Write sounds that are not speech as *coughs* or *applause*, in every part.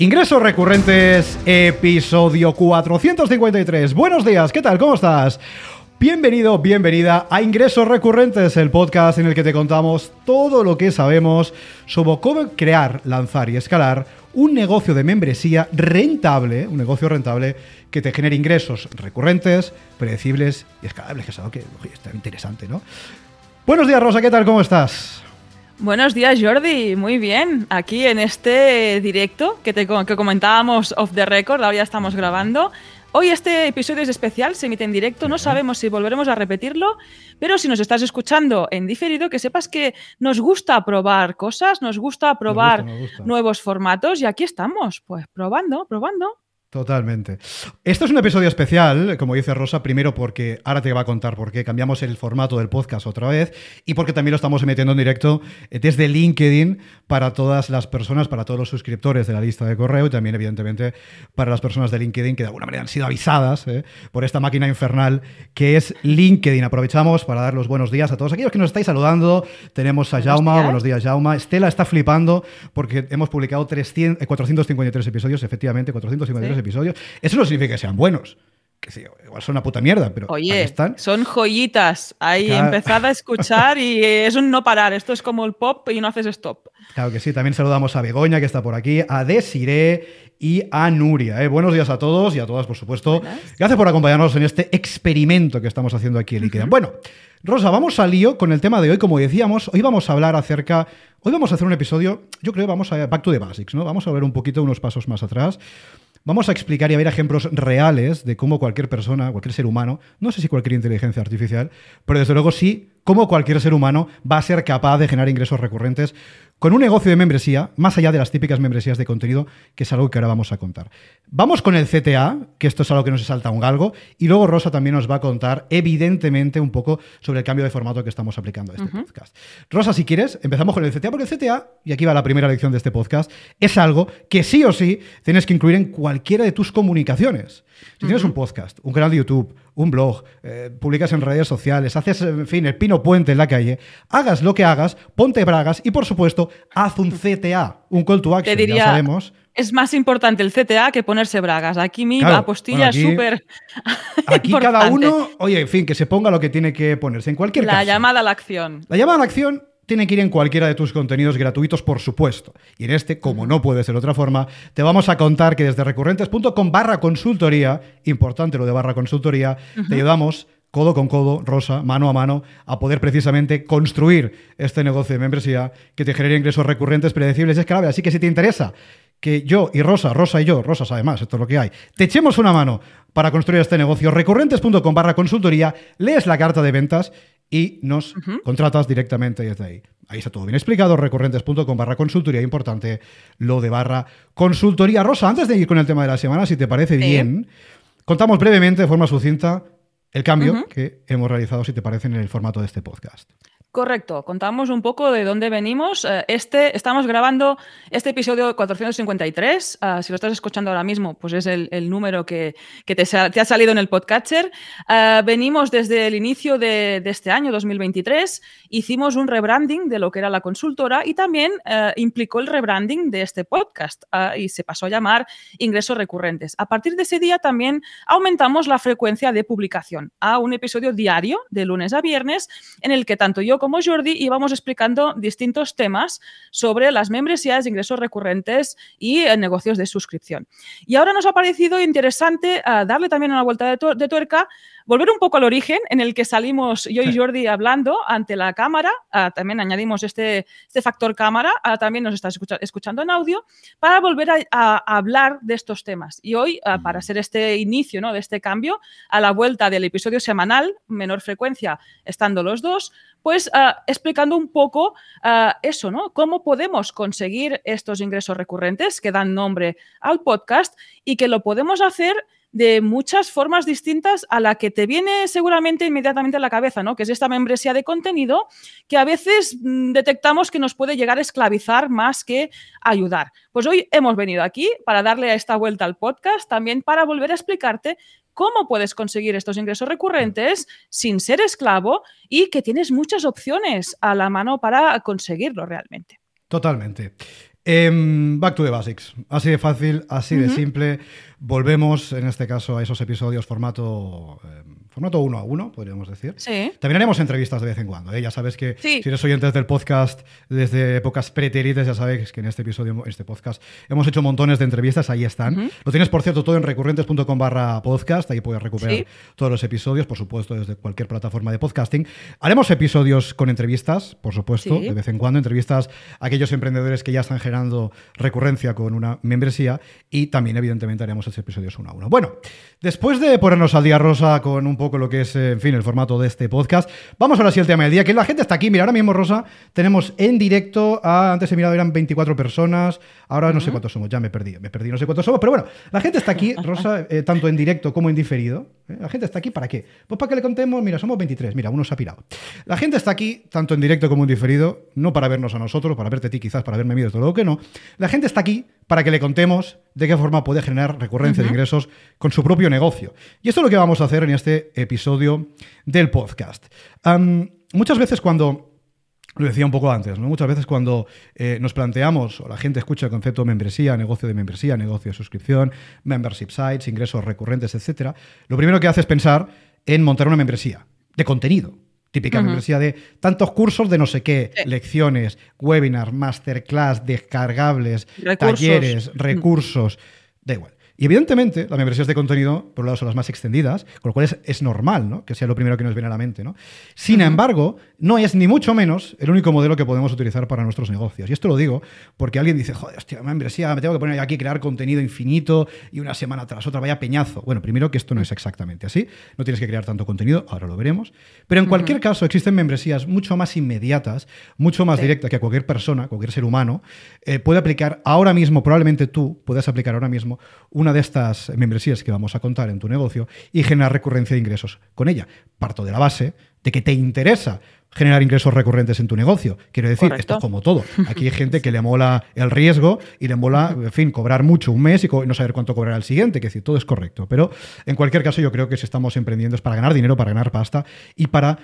Ingresos recurrentes, episodio 453. Buenos días, ¿qué tal? ¿Cómo estás? Bienvenido, bienvenida a Ingresos Recurrentes, el podcast en el que te contamos todo lo que sabemos sobre cómo crear, lanzar y escalar un negocio de membresía rentable, un negocio rentable que te genere ingresos recurrentes, predecibles y escalables, que es algo que está interesante, ¿no? Buenos días, Rosa, ¿qué tal? ¿Cómo estás? Buenos días, Jordi. Muy bien. Aquí en este directo que, te, que comentábamos off the record, ahora ya estamos grabando. Hoy este episodio es especial, se emite en directo, no sabemos si volveremos a repetirlo, pero si nos estás escuchando en diferido, que sepas que nos gusta probar cosas, nos gusta probar nuevos formatos y aquí estamos, pues probando, probando. Totalmente. Esto es un episodio especial, como dice Rosa, primero porque ahora te va a contar por qué cambiamos el formato del podcast otra vez y porque también lo estamos emitiendo en directo eh, desde LinkedIn para todas las personas, para todos los suscriptores de la lista de correo y también, evidentemente, para las personas de LinkedIn que de alguna manera han sido avisadas eh, por esta máquina infernal que es LinkedIn. Aprovechamos para dar los buenos días a todos aquellos que nos estáis saludando. Tenemos a Jauma, buenos días, Jauma. Estela está flipando porque hemos publicado 300, 453 eh, episodios, efectivamente, 453 episodios. Eso no significa que sean buenos. Que sí, igual son una puta mierda, pero Oye, están. son joyitas. Ahí empezad a escuchar y *laughs* es un no parar. Esto es como el pop y no haces stop. Claro que sí. También saludamos a Begoña, que está por aquí, a Desiree y a Nuria. ¿eh? Buenos días a todos y a todas, por supuesto. Gracias por acompañarnos en este experimento que estamos haciendo aquí en Ikea. Bueno, Rosa, vamos al lío con el tema de hoy. Como decíamos, hoy vamos a hablar acerca. Hoy vamos a hacer un episodio, yo creo, vamos a back to the basics, ¿no? Vamos a ver un poquito unos pasos más atrás. Vamos a explicar y a ver ejemplos reales de cómo cualquier persona, cualquier ser humano, no sé si cualquier inteligencia artificial, pero desde luego sí, cómo cualquier ser humano va a ser capaz de generar ingresos recurrentes con un negocio de membresía, más allá de las típicas membresías de contenido, que es algo que ahora vamos a contar. Vamos con el CTA, que esto es algo que nos salta un galgo, y luego Rosa también nos va a contar, evidentemente, un poco sobre el cambio de formato que estamos aplicando a este podcast. Rosa, si quieres, empezamos con el CTA, porque el CTA, y aquí va la primera lección de este podcast, es algo que sí o sí tienes que incluir en cualquiera de tus comunicaciones. Si tienes un podcast, un canal de YouTube, un blog, eh, publicas en redes sociales, haces, en fin, el pino puente en la calle, hagas lo que hagas, ponte bragas y, por supuesto, haz un CTA, un call to action, ya sabemos. Es más importante el CTA que ponerse bragas. Aquí mi apostilla es súper. *laughs* Aquí cada uno, oye, en fin, que se ponga lo que tiene que ponerse. En cualquier la caso. La llamada a la acción. La llamada a la acción tiene que ir en cualquiera de tus contenidos gratuitos, por supuesto. Y en este, como no puede ser de otra forma, te vamos a contar que desde recurrentes.com barra consultoría, importante lo de barra consultoría, te ayudamos codo con codo, Rosa, mano a mano, a poder precisamente construir este negocio de membresía que te genere ingresos recurrentes, predecibles y escalables. Así que si te interesa que yo y Rosa, Rosa y yo, Rosa sabe más, esto es lo que hay, te echemos una mano para construir este negocio, recurrentes.com barra consultoría, lees la carta de ventas y nos contratas directamente desde ahí. Ahí está todo bien explicado, recurrentes.com barra consultoría, importante lo de barra consultoría. Rosa, antes de ir con el tema de la semana, si te parece bien, contamos brevemente, de forma sucinta, el cambio que hemos realizado, si te parece, en el formato de este podcast. Correcto, contamos un poco de dónde venimos. Eh, este, estamos grabando este episodio 453. Ah, si lo estás escuchando ahora mismo, pues es el, número que, te, ha salido en el podcatcher. Ah, venimos desde el inicio de, este año, 2023. Hicimos un rebranding de lo que era la consultora y también eh, implicó el rebranding de este podcast ah, y se pasó a llamar ingresos recurrentes. A partir de ese día también aumentamos la frecuencia de publicación a un episodio diario de lunes a viernes en el que tanto yo como Jordi íbamos explicando distintos temas sobre las membresías, ingresos recurrentes y eh, negocios de suscripción. Y ahora nos ha parecido interesante eh, darle también una vuelta de, tuerca, volver un poco al origen en el que salimos yo y Jordi hablando ante la cámara, eh, también añadimos este, este factor cámara, también nos estás escuchando en audio, para volver a, hablar de estos temas. Y hoy, para ser este inicio ¿no? de este cambio, a la vuelta del episodio semanal, menor frecuencia, estando los dos, pues ah, explicando un poco ah, eso, ¿no? Cómo podemos conseguir estos ingresos recurrentes que dan nombre al podcast y que lo podemos hacer de muchas formas distintas a la que te viene seguramente inmediatamente a la cabeza, ¿no? Que es esta membresía de contenido que a veces mm, detectamos que nos puede llegar a esclavizar más que ayudar. Pues hoy hemos venido aquí para darle esta vuelta al podcast, también para volver a explicarte cómo puedes conseguir estos ingresos recurrentes sin ser esclavo y que tienes muchas opciones a la mano para conseguirlo realmente. Totalmente. Em, back to the basics. Así de fácil, así de simple. Volvemos, en este caso, a esos episodios formato, em, formato uno a uno, podríamos decir. Sí. También haremos entrevistas de vez en cuando. ¿eh? Ya sabes que Sí. si eres oyente del podcast desde épocas preterites, ya sabes que en este episodio, este podcast, hemos hecho montones de entrevistas, ahí están. Lo tienes, por cierto, todo en recurrentes.com barra podcast, ahí puedes recuperar Sí. todos los episodios, por supuesto, desde cualquier plataforma de podcasting. Haremos episodios con entrevistas, por supuesto, de vez en cuando, entrevistas a aquellos emprendedores que ya están generando recurrencia con una membresía y también, evidentemente, haremos esos episodios uno a uno. Bueno, después de ponernos al día rosa con un poco lo que es, en fin, el formato de este podcast, vamos ahora sí al tema del día, que la gente está aquí. Mira, ahora mismo, Rosa, tenemos en directo a, antes he mirado, eran 24 personas, ahora no sé cuántos somos, ya me perdí, me perdí, no sé cuántos somos, pero bueno, la gente está aquí, *laughs* Rosa, eh, tanto en directo como en diferido. ¿eh? La gente está aquí para qué? Pues para que le contemos, mira, somos 23, mira, uno se ha pirado. La gente está aquí, tanto en directo como en diferido, no para vernos a nosotros, para verte a ti quizás, para verme a mí, desde luego que no. La gente está aquí para que le contemos de qué forma puede generar recurrencia de ingresos con su propio negocio. Y esto es lo que vamos a hacer en este episodio del podcast. Muchas veces cuando lo decía un poco antes, ¿no? Muchas veces cuando eh, nos planteamos o la gente escucha el concepto de membresía, negocio de membresía, negocio de suscripción, membership sites, ingresos recurrentes, etcétera, lo primero que hace es pensar en montar una membresía de contenido. Típica membresía de tantos cursos de no sé qué, Sí. lecciones, webinars, masterclass, descargables, Recursos. talleres, recursos, da igual. Y evidentemente, las membresías de contenido, por un lado, son las más extendidas, con lo cual es, es normal ¿no? que sea lo primero que nos viene a la mente. ¿no? Sin embargo, no es ni mucho menos el único modelo que podemos utilizar para nuestros negocios. Y esto lo digo porque alguien dice, joder, hostia, membresía, me tengo que poner aquí a crear contenido infinito y una semana tras otra, vaya peñazo. Bueno, primero que esto no es exactamente así, no tienes que crear tanto contenido, ahora lo veremos. Pero en cualquier caso, existen membresías mucho más inmediatas, mucho más Sí. directas que cualquier persona, cualquier ser humano, eh, puede aplicar ahora mismo, probablemente tú puedes aplicar ahora mismo una de estas membresías que vamos a contar en tu negocio y generar recurrencia de ingresos con ella. Parto de la base de que te interesa generar ingresos recurrentes en tu negocio. Quiero decir, Correcto. esto es como todo. Aquí hay gente *laughs* que le mola el riesgo y le mola, en fin, cobrar mucho un mes y no saber cuánto cobrará el siguiente. Que decir, todo es correcto. Pero en cualquier caso, yo creo que si estamos emprendiendo es para ganar dinero, para ganar pasta y para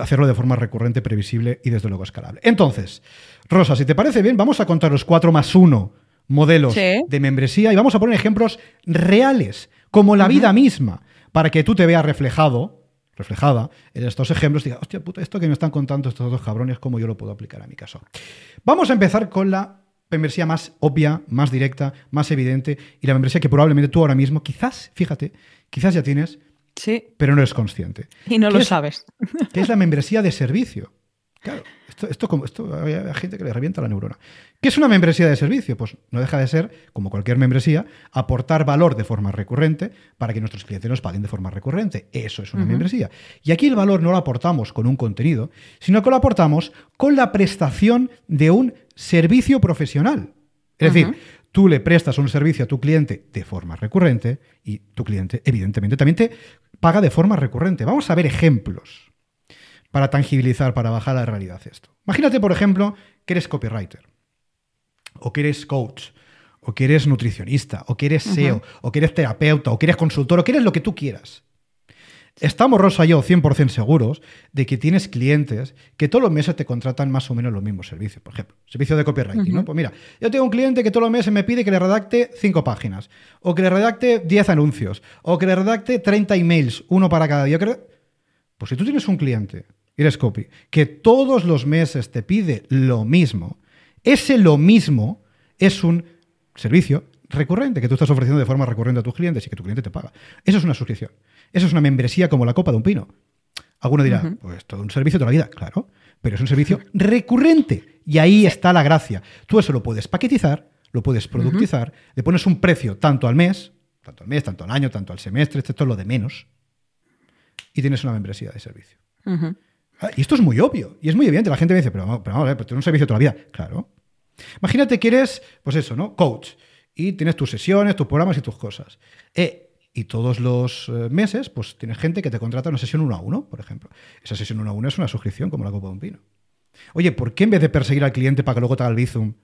hacerlo de forma recurrente, previsible y desde luego escalable. Entonces, Rosa, si te parece bien, vamos a contar los 4 más 1 modelos Sí. de membresía y vamos a poner ejemplos reales, como la vida misma, para que tú te veas reflejado, reflejada en estos ejemplos y digas, hostia puta, esto que me están contando estos dos cabrones, ¿cómo yo lo puedo aplicar a mi caso? Vamos a empezar con la membresía más obvia, más directa, más evidente y la membresía que probablemente tú ahora mismo, quizás, fíjate, quizás ya tienes, Sí, pero no eres consciente y no ¿Qué lo es? sabes. que es la membresía de servicio. Claro, esto, esto, como, esto hay hay gente que le revienta la neurona. ¿Qué es una membresía de servicio? Pues no deja de ser, como cualquier membresía, aportar valor de forma recurrente para que nuestros clientes nos paguen de forma recurrente. Eso es una membresía. Y aquí el valor no lo aportamos con un contenido, sino que lo aportamos con la prestación de un servicio profesional. Es decir, tú le prestas un servicio a tu cliente de forma recurrente y tu cliente, evidentemente, también te paga de forma recurrente. Vamos a ver ejemplos para tangibilizar, para bajar a la realidad esto. Imagínate, por ejemplo, que eres copywriter, o que eres coach, o que eres nutricionista, o que eres SEO, o que eres terapeuta, o que eres consultor, o que eres lo que tú quieras. Estamos, Rosa y yo, 100% seguros de que tienes clientes que todos los meses te contratan más o menos los mismos servicios. Por ejemplo, servicio de copywriting, ¿no? Pues mira, yo tengo un cliente que todos los meses me pide que le redacte 5 páginas, o que le redacte 10 anuncios, o que le redacte 30 emails, uno para cada día. Pues si tú tienes un cliente, y eres copy, que todos los meses te pide lo mismo, ese lo mismo es un servicio recurrente que tú estás ofreciendo de forma recurrente a tus clientes y que tu cliente te paga. Eso es una suscripción. Eso es una membresía como la copa de un pino. Alguno dirá, pues todo un servicio toda la vida, claro, pero es un servicio *laughs* recurrente y ahí está la gracia. Tú eso lo puedes paquetizar, lo puedes productizar, le pones un precio tanto al mes, tanto al mes, tanto al año, tanto al semestre, esto es lo de menos, y tienes una membresía de servicio. Y esto es muy obvio y es muy evidente. La gente me dice, pero vamos, pero vamos a ver, pero tú eres un servicio toda la vida. Claro. Imagínate que eres, pues eso, ¿no? Coach. Y tienes tus sesiones, tus programas y tus cosas. Eh, y todos los eh, meses, pues tienes gente que te contrata una sesión uno a uno, por ejemplo. Esa sesión uno a uno es una suscripción como la copa de un pino. Oye, ¿por qué en vez de perseguir al cliente para que luego te haga el bizum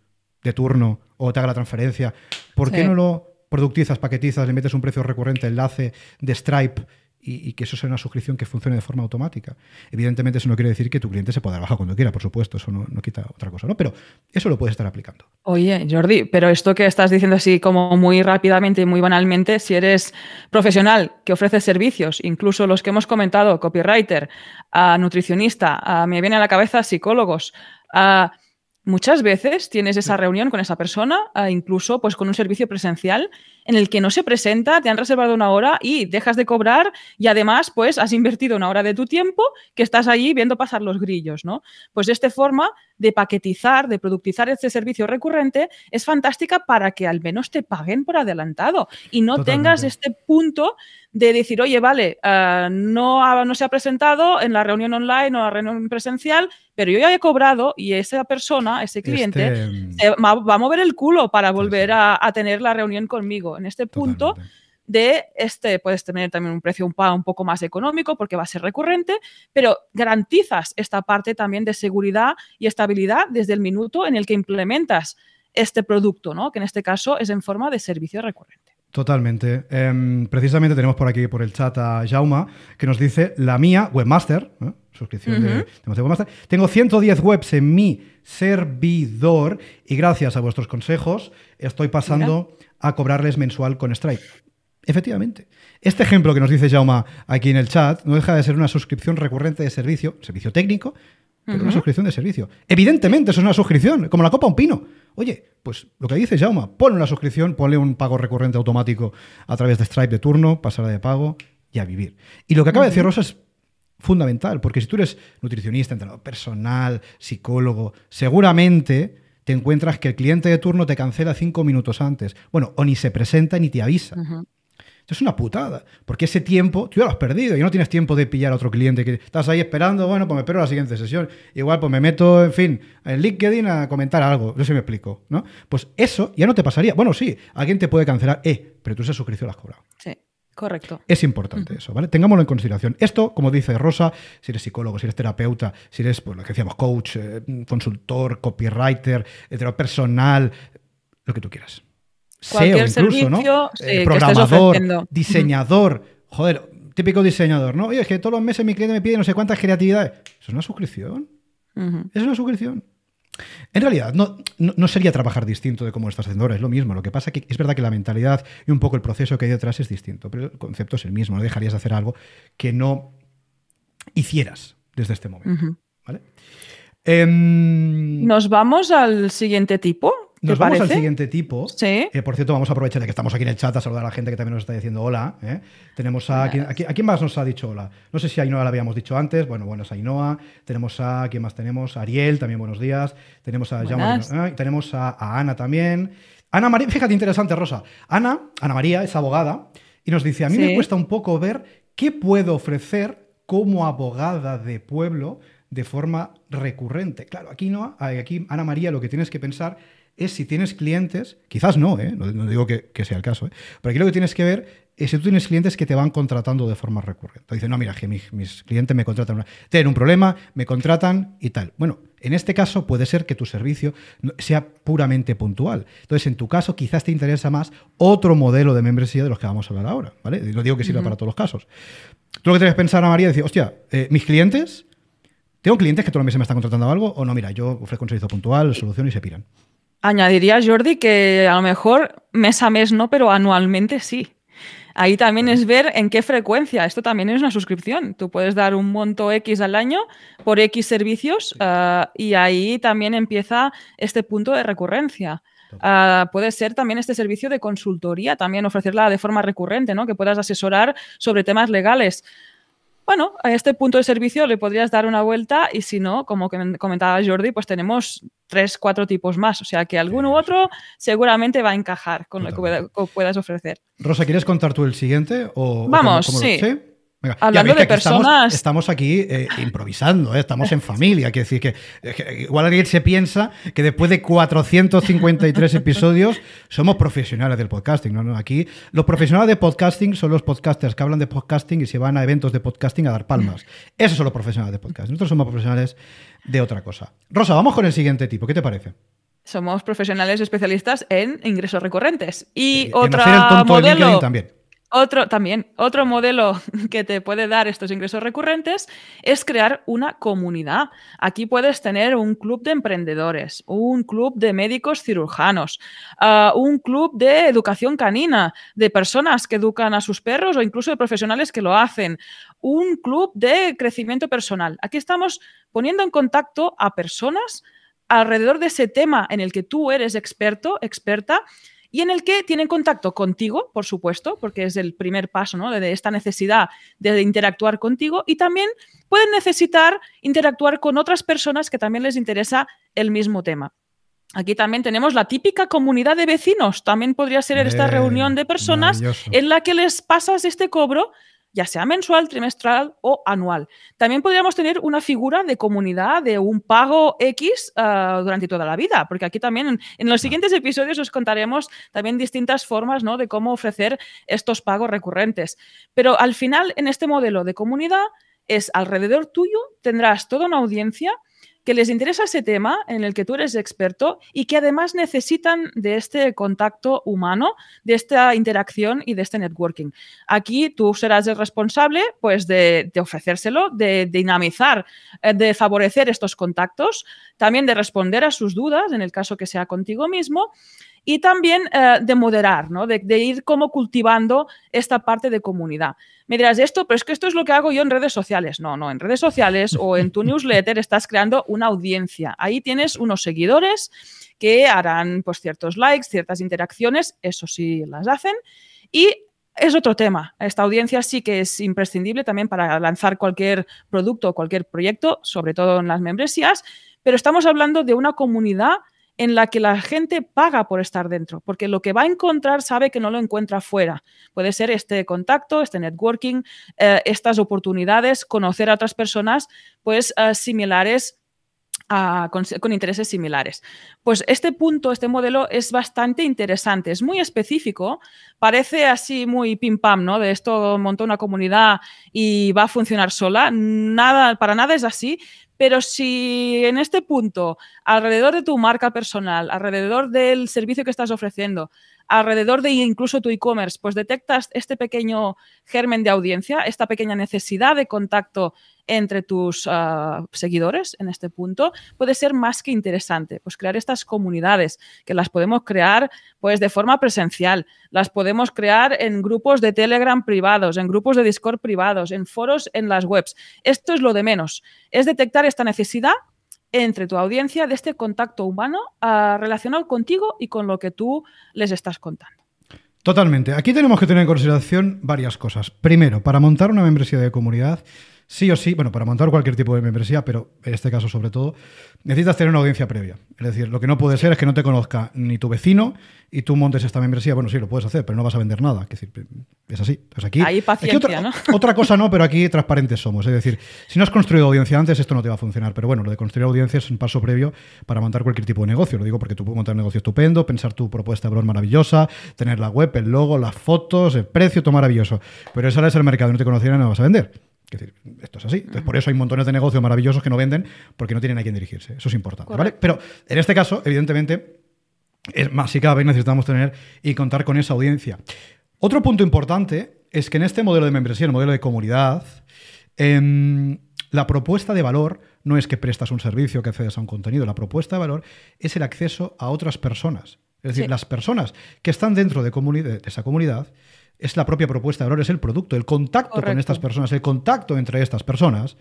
de turno o te haga la transferencia, ¿por qué Sí. no lo productizas, paquetizas, le metes un precio recurrente, enlace de Stripe y, que eso sea una suscripción que funcione de forma automática. Evidentemente eso no quiere decir que tu cliente se pueda bajar cuando quiera, por supuesto, eso no, quita otra cosa, ¿no? Pero eso lo puedes estar aplicando. Oye, Jordi, pero esto que estás diciendo así como muy rápidamente y muy banalmente, si eres profesional que ofrece servicios, incluso los que hemos comentado, copywriter, a nutricionista, a, me viene a la cabeza psicólogos, a Muchas veces tienes esa reunión con esa persona, incluso pues con un servicio presencial, en el que no se presenta, te han reservado una hora y dejas de cobrar y además pues has invertido una hora de tu tiempo que estás allí viendo pasar los grillos, ¿no? Pues de esta forma de paquetizar, de productizar este servicio recurrente es fantástica para que al menos te paguen por adelantado y no tengas este punto de decir, oye, vale, eh, no, no se ha presentado en la reunión online o la reunión presencial, pero yo ya he cobrado y esa persona, ese cliente, este, va, a mover el culo para volver a, tener la reunión conmigo. En este punto de este puedes tener también un precio un, un poco más económico porque va a ser recurrente, pero garantizas esta parte también de seguridad y estabilidad desde el minuto en el que implementas este producto, ¿no? que en este caso es en forma de servicio recurrente. Totalmente. Em, precisamente tenemos por aquí, por el chat, a Jauma, que nos dice, la mía, webmaster, ¿eh? suscripción de, webmaster, tengo 110 webs en mi servidor y gracias a vuestros consejos estoy pasando a cobrarles mensual con Stripe. Efectivamente. Este ejemplo que nos dice Jauma aquí en el chat no deja de ser una suscripción recurrente de servicio, servicio técnico, pero una suscripción de servicio. Evidentemente, eso es una suscripción, como la copa a un pino. Oye, pues lo que dice Jauma, ponle una suscripción, ponle un pago recurrente automático a través de Stripe de turno, pasar de pago y a vivir. Y lo que acaba de decir Rosa es fundamental, porque si tú eres nutricionista, entrenador personal, psicólogo, seguramente te encuentras que el cliente de turno te cancela cinco minutos antes. Bueno, o ni se presenta ni te avisa. Esto es una putada, porque ese tiempo tú ya lo has perdido y no tienes tiempo de pillar a otro cliente que estás ahí esperando, bueno, pues me espero la siguiente sesión. Igual pues me meto, en fin, en LinkedIn a comentar algo, no sé si me explico, ¿no? Pues eso ya no te pasaría. Bueno, sí, alguien te puede cancelar, eh, pero tú esa suscripción la has cobrado. Sí. Correcto. Es importante eso, ¿vale? Tengámoslo en consideración. Esto, como dice Rosa, si eres psicólogo, si eres terapeuta, si eres, pues lo que decíamos, coach, eh, consultor, copywriter, personal, lo que tú quieras. Cualquier SEO incluso, ¿no? Eh, programador, diseñador, joder, típico diseñador, ¿no? Oye, es que todos los meses mi cliente me pide no sé cuántas creatividades. ¿Eso es una suscripción? Es una suscripción. En realidad, no, no, sería trabajar distinto de cómo estás haciendo ahora, es lo mismo. Lo que pasa es que es verdad que la mentalidad y un poco el proceso que hay detrás es distinto, pero el concepto es el mismo. No dejarías de hacer algo que no hicieras desde este momento. ¿vale? Em, Nos vamos al siguiente tipo. Nos vamos al siguiente tipo. Sí. Eh, por cierto, vamos a aprovechar de que estamos aquí en el chat a saludar a la gente que también nos está diciendo hola. ¿eh? Tenemos a, ¿a, quién, más nos ha dicho hola? No sé si a Ainhoa la habíamos dicho antes. Bueno, bueno, es Ainhoa. Tenemos a, ¿quién más tenemos? Ariel, también buenos días. Tenemos a ¿eh? tenemos a, Ana también. Ana María, fíjate, interesante, Rosa. Ana, Ana María es abogada y nos dice, a mí me cuesta un poco ver qué puedo ofrecer como abogada de pueblo de forma recurrente. Claro, aquí no, aquí Ana María lo que tienes que pensar es si tienes clientes, quizás no, ¿eh? no, digo que, sea el caso, ¿eh? pero aquí lo que tienes que ver es si tú tienes clientes que te van contratando de forma recurrente. Dicen, no, mira, que mis, clientes me contratan, tienen un problema, me contratan y tal. Bueno, en este caso puede ser que tu servicio sea puramente puntual. Entonces, en tu caso, quizás te interesa más otro modelo de membresía de los que vamos a hablar ahora, ¿vale? No digo que sirva para todos los casos. Tú lo que tienes que pensar, a María, es decir, hostia, eh, mis clientes, ¿tengo clientes que todos los meses me están contratando algo? O no, mira, yo ofrezco un servicio puntual, solución y se piran. Añadiría, Jordi, que a lo mejor mes a mes no, pero anualmente sí. Ahí también es ver en qué frecuencia. Esto también es una suscripción. Tú puedes dar un monto X al año por X servicios eh, y ahí también empieza este punto de recurrencia. Eh, puede ser también este servicio de consultoría, también ofrecerla de forma recurrente, ¿no? que puedas asesorar sobre temas legales. Bueno, a este punto de servicio le podrías dar una vuelta y si no, como comentaba Jordi, pues tenemos tres, cuatro tipos más. O sea que alguno u otro seguramente va a encajar con lo que puedas ofrecer. Rosa, ¿quieres contar tú el siguiente? O, Vamos, sí. Hablando de personas. Estamos, aquí eh, improvisando, ¿eh? estamos en familia. Quiere decir que, igual alguien se piensa que después de 453 *laughs* episodios somos profesionales del podcasting. ¿no? Aquí los profesionales de podcasting son los podcasters que hablan de podcasting y se van a eventos de podcasting a dar palmas. Esos son los profesionales de podcasting. Nosotros somos profesionales de otra cosa. Rosa, vamos con el siguiente tipo. ¿Qué te parece? Somos profesionales especialistas en ingresos recurrentes. Y, otra modelo. también Otro, también, otro modelo *laughs* que te puede dar estos ingresos recurrentes es crear una comunidad. Aquí puedes tener un club de emprendedores, un club de médicos cirujanos, ah, un club de educación canina, de personas que educan a sus perros o incluso de profesionales que lo hacen, un club de crecimiento personal. Aquí estamos poniendo en contacto a personas alrededor de ese tema en el que tú eres experto, experta, y en el que tienen contacto contigo, por supuesto, porque es el primer paso ¿no? de esta necesidad de interactuar contigo, y también pueden necesitar interactuar con otras personas que también les interesa el mismo tema. Aquí también tenemos la típica comunidad de vecinos. También podría ser esta reunión de personas en la que les pasas este cobro ya sea mensual, trimestral o anual. También podríamos tener una figura de comunidad de un pago X ah, durante toda la vida, porque aquí también en, los siguientes episodios os contaremos también distintas formas ¿no? de cómo ofrecer estos pagos recurrentes. Pero al final, en este modelo de comunidad, es alrededor tuyo, tendrás toda una audiencia que les interesa ese tema en el que tú eres experto y que además necesitan de este contacto humano, de esta interacción y de este networking. Aquí tú serás el responsable pues, de, ofrecérselo, de, dinamizar, eh, de favorecer estos contactos, también de responder a sus dudas en el caso que sea contigo mismo y también eh, de moderar, ¿no? De, de, ir como cultivando esta parte de comunidad. Me dirás esto, pero es que esto es lo que hago yo en redes sociales. No, no, en redes sociales o en tu *laughs* newsletter estás creando una audiencia. Ahí tienes unos seguidores que harán pues, ciertos likes, ciertas interacciones, eso sí las hacen. Y es otro tema. Esta audiencia sí que es imprescindible también para lanzar cualquier producto o cualquier proyecto, sobre todo en las membresías, pero estamos hablando de una comunidad en la que la gente paga por estar dentro, porque lo que va a encontrar sabe que no lo encuentra fuera. Puede ser este contacto, este networking, eh, estas oportunidades, conocer a otras personas pues eh, similares con, intereses similares. Pues este punto, este modelo es bastante interesante, es muy específico, parece así muy pim pam, ¿no? De esto montó una comunidad y va a funcionar sola. Nada, para nada es así, pero si en este punto, alrededor de tu marca personal, alrededor del servicio que estás ofreciendo, alrededor de incluso tu e-commerce, pues detectas este pequeño germen de audiencia, esta pequeña necesidad de contacto entre tus ah, seguidores en este punto, puede ser más que interesante. Pues crear estas comunidades que las podemos crear pues de forma presencial, las podemos crear en grupos de Telegram privados, en grupos de Discord privados, en foros en las webs. Esto es lo de menos, es detectar esta necesidad entre tu audiencia de este contacto humano uh, relacionado contigo y con lo que tú les estás contando. Totalmente. Aquí tenemos que tener en consideración varias cosas. Primero, para montar una membresía de comunidad, sí o sí, bueno, para montar cualquier tipo de membresía, pero en este caso sobre todo, necesitas tener una audiencia previa. Es decir, lo que no puede ser es que no te conozca ni tu vecino y tú montes esta membresía. Bueno, sí, lo puedes hacer, pero no vas a vender nada. Es decir, es así. Pues aquí, Hay paciencia, otra, ¿no? *laughs* otra cosa no, pero aquí *laughs* transparentes somos. Es decir, si no has construido audiencia antes, esto no te va a funcionar. Pero bueno, lo de construir audiencia es un paso previo para montar cualquier tipo de negocio. Lo digo porque tú puedes montar un negocio estupendo, pensar tu propuesta de blog maravillosa, tener la web, el logo, las fotos, el precio, todo maravilloso. Pero sales al mercado y no te conocieran, no vas a vender. Es decir, esto es así. Entonces, por eso hay montones de negocios maravillosos que no venden porque no tienen a quién dirigirse. Eso es importante. ¿vale? Pero en este caso, evidentemente, es más, si cada vez necesitamos tener y contar con esa audiencia. Otro punto importante es que en este modelo de membresía, el modelo de comunidad, em, la propuesta de valor no es que prestas un servicio, que accedes a un contenido. La propuesta de valor es el acceso a otras personas. Es decir, las personas que están dentro de, de esa comunidad es la propia propuesta de valor, es el producto, el contacto con estas personas, el contacto entre estas personas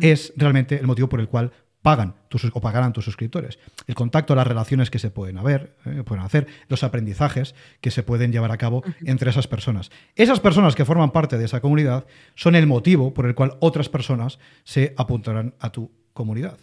es realmente el motivo por el cual pagan tus, o pagarán tus suscriptores. El contacto, las relaciones que se pueden haber, eh, pueden hacer, los aprendizajes que se pueden llevar a cabo entre esas personas. Esas personas que forman parte de esa comunidad son el motivo por el cual otras personas se apuntarán a tu comunidad.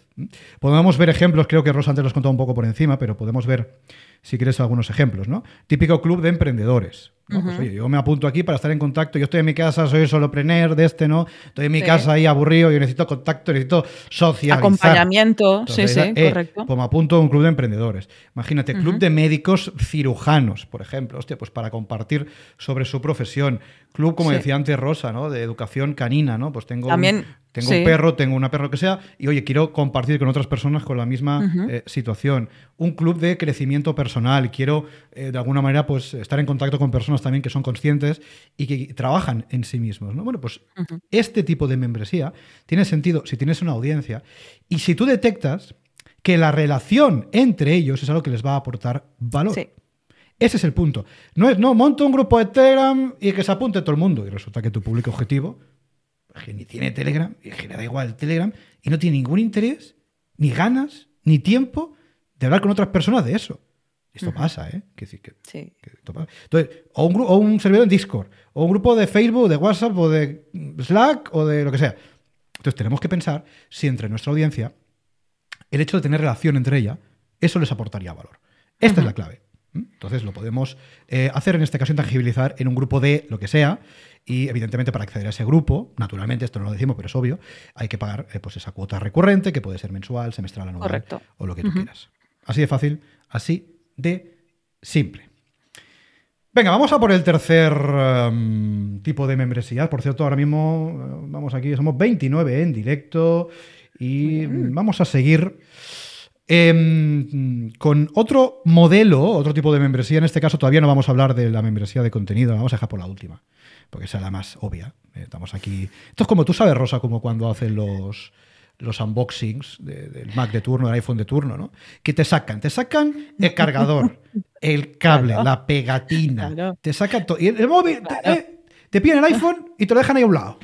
Podemos ver ejemplos, creo que Rosa antes los contó un poco por encima, pero podemos ver, si quieres, algunos ejemplos. ¿no? Típico club de emprendedores. Pues, yo me apunto aquí para estar en contacto. Yo estoy en mi casa, soy solopreneur de este, ¿no? Estoy en mi casa ahí aburrido, yo necesito contacto, necesito socializar. Acompañamiento, sí, sí, eh, correcto. Pues me apunto a un club de emprendedores. Imagínate, club de médicos cirujanos, por ejemplo. Hostia, pues para compartir sobre su profesión. Club, como decía antes Rosa, ¿no? De educación canina, ¿no? Pues tengo También Tengo un perro, tengo una perro que sea, y oye, quiero compartir con otras personas con la misma eh, situación. Un club de crecimiento personal. Quiero, eh, de alguna manera, pues estar en contacto con personas también que son conscientes y que trabajan en sí mismos. ¿no? Bueno, pues este tipo de membresía tiene sentido si tienes una audiencia y si tú detectas que la relación entre ellos es algo que les va a aportar valor. Ese es el punto. No es, no, monto un grupo de Telegram y que se apunte todo el mundo. Y resulta que tu público objetivo que ni tiene Telegram, que le da igual el Telegram, y no tiene ningún interés, ni ganas, ni tiempo de hablar con otras personas de eso. Esto pasa, ¿eh? Que, que, sí. Entonces, o un, o un servidor en Discord, o un grupo de Facebook, de WhatsApp, o de Slack, o de lo que sea. Entonces tenemos que pensar si entre nuestra audiencia el hecho de tener relación entre ella, eso les aportaría valor. Esta es la clave. Entonces lo podemos eh, hacer en este caso, tangibilizar en un grupo de lo que sea, y evidentemente para acceder a ese grupo, naturalmente, esto no lo decimos, pero es obvio, hay que pagar eh, pues esa cuota recurrente, que puede ser mensual, semestral, anual o lo que tú quieras. Así de fácil, así de simple. Venga, vamos a por el tercer em, tipo de membresía. Por cierto, ahora mismo eh, vamos aquí, somos 29 en directo y vamos a seguir em, con otro modelo, otro tipo de membresía. En este caso todavía no vamos a hablar de la membresía de contenido, vamos a dejar por la última porque esa es la más obvia. Eh, estamos aquí. Esto es como tú sabes, Rosa, como cuando hacen los, los unboxings del Mac de turno, del iPhone de turno, ¿no? Que te sacan, te sacan el cargador, el cable, la pegatina, te sacan todo. Y el, móvil, eh, te, piden el iPhone y te lo dejan ahí a un lado.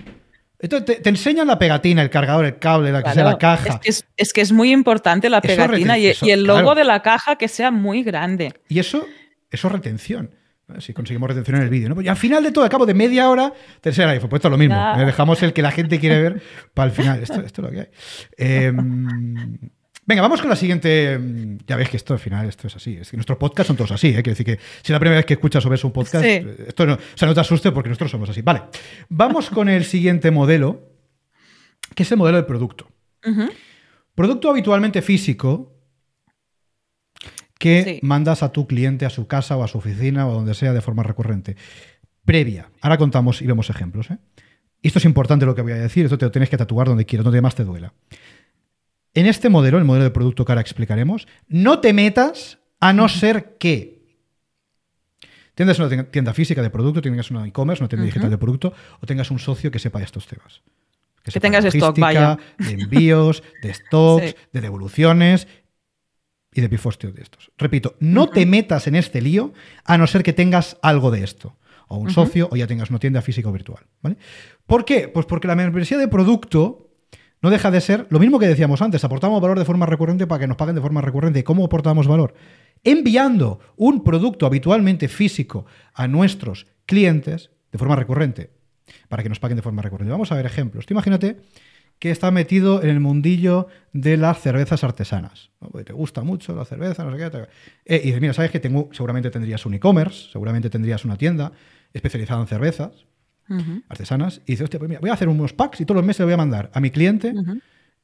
Entonces te, enseñan la pegatina, el cargador, el cable, la, que sea la caja. Es que es, muy importante la pegatina y, el logo de la caja que sea muy grande. Y eso, eso es retención. Si conseguimos retención en el vídeo. ¿no? Y al final de todo, a cabo de media hora, tercer iPhone. Pues esto es lo mismo. ¿eh? Dejamos el que la gente quiere ver para el final. Esto, esto es lo que hay. Em, venga, vamos con la siguiente. Ya ves que esto al final esto es así. Es que nuestros podcasts son todos así. ¿eh? Quiere decir que si es la primera vez que escuchas o ves un podcast, esto no, o sea, no te asustes porque nosotros somos así. Vale. Vamos con el siguiente modelo, que es el modelo de producto. Producto habitualmente físico, que mandas a tu cliente a su casa o a su oficina o a donde sea de forma recurrente. Previa. Ahora contamos y vemos ejemplos. ¿eh? esto es importante lo que voy a decir, esto te lo tienes que tatuar donde quieras, donde más te duela. En este modelo, el modelo de producto que ahora explicaremos, no te metas a no ser que tengas una tienda física de producto, tengas una e-commerce, una tienda digital de producto, o tengas un socio que sepa estos temas. Que, tengas stock, vaya. De envíos, de *laughs* stocks, de devoluciones y de pifostio de estos. Repito, no te metas en este lío a no ser que tengas algo de esto. O un socio o ya tengas una tienda física o virtual. ¿vale? ¿Por qué? Pues porque la membresía de producto no deja de ser lo mismo que decíamos antes, aportamos valor de forma recurrente para que nos paguen de forma recurrente. ¿Cómo aportamos valor? Enviando un producto habitualmente físico a nuestros clientes de forma recurrente para que nos paguen de forma recurrente. Vamos a ver ejemplos. imagínate que está metido en el mundillo de las cervezas artesanas. te gusta mucho la cerveza, no sé qué. Eh, y dices, mira, sabes que tengo, seguramente tendrías un e-commerce, seguramente tendrías una tienda especializada en cervezas artesanas. Y dices, hostia, pues mira, voy a hacer unos packs y todos los meses le voy a mandar a mi cliente.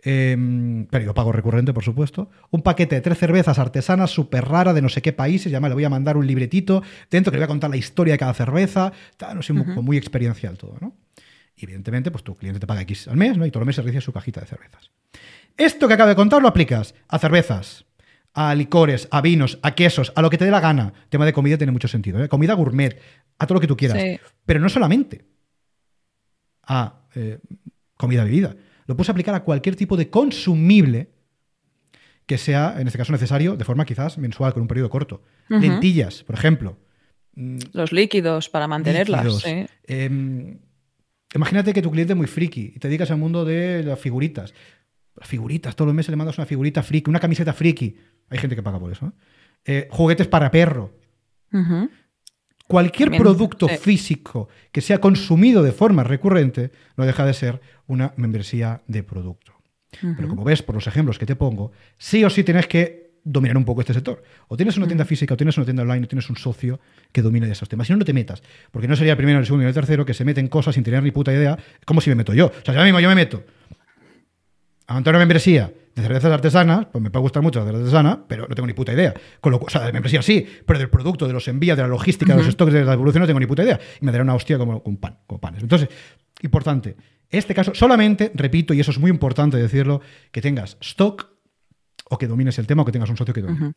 Em, pero yo pago recurrente, por supuesto. Un paquete de tres cervezas artesanas súper rara de no sé qué países. Ya me le voy a mandar un libretito dentro que le voy a contar la historia de cada cerveza. no sé, muy, muy experiencial todo, ¿no? Y evidentemente, pues tu cliente te paga X al mes, ¿no? Y todos los meses recibe su cajita de cervezas. Esto que acabo de contar lo aplicas a cervezas, a licores, a vinos, a quesos, a lo que te dé la gana. El tema de comida tiene mucho sentido. ¿eh? Comida gourmet, a todo lo que tú quieras. Pero no solamente a eh, comida bebida. Lo puedes aplicar a cualquier tipo de consumible que sea, en este caso, necesario de forma quizás mensual, con un periodo corto. Lentillas, por ejemplo. Los líquidos para mantenerlas. Em, Imagínate que tu cliente es muy friki y te dedicas al mundo de las figuritas. Las figuritas, todos los meses le mandas una figurita friki, una camiseta friki. Hay gente que paga por eso. ¿eh? Eh, juguetes para perro. Cualquier producto físico que sea consumido de forma recurrente no deja de ser una membresía de producto. Pero como ves por los ejemplos que te pongo, sí o sí tienes que dominar un poco este sector. O tienes una tienda mm. física, o tienes una tienda online, o tienes un socio que domine de esos temas. Si no, no te metas. Porque no sería el primero, el segundo y el tercero que se meten cosas sin tener ni puta idea, como si me meto yo. O sea, yo mismo yo me meto a montar una membresía de cervezas artesanas, pues me puede gustar mucho la cerveza artesana, pero no tengo ni puta idea. Con lo, o sea, de membresía sí, pero del producto, de los envíos, de la logística, de los stocks, de la evolución, no tengo ni puta idea. Y me dará una hostia como con pan, con panes. Entonces, importante, este caso, solamente, repito, y eso es muy importante decirlo, que tengas stock o que domines el tema o que tengas un socio que domine.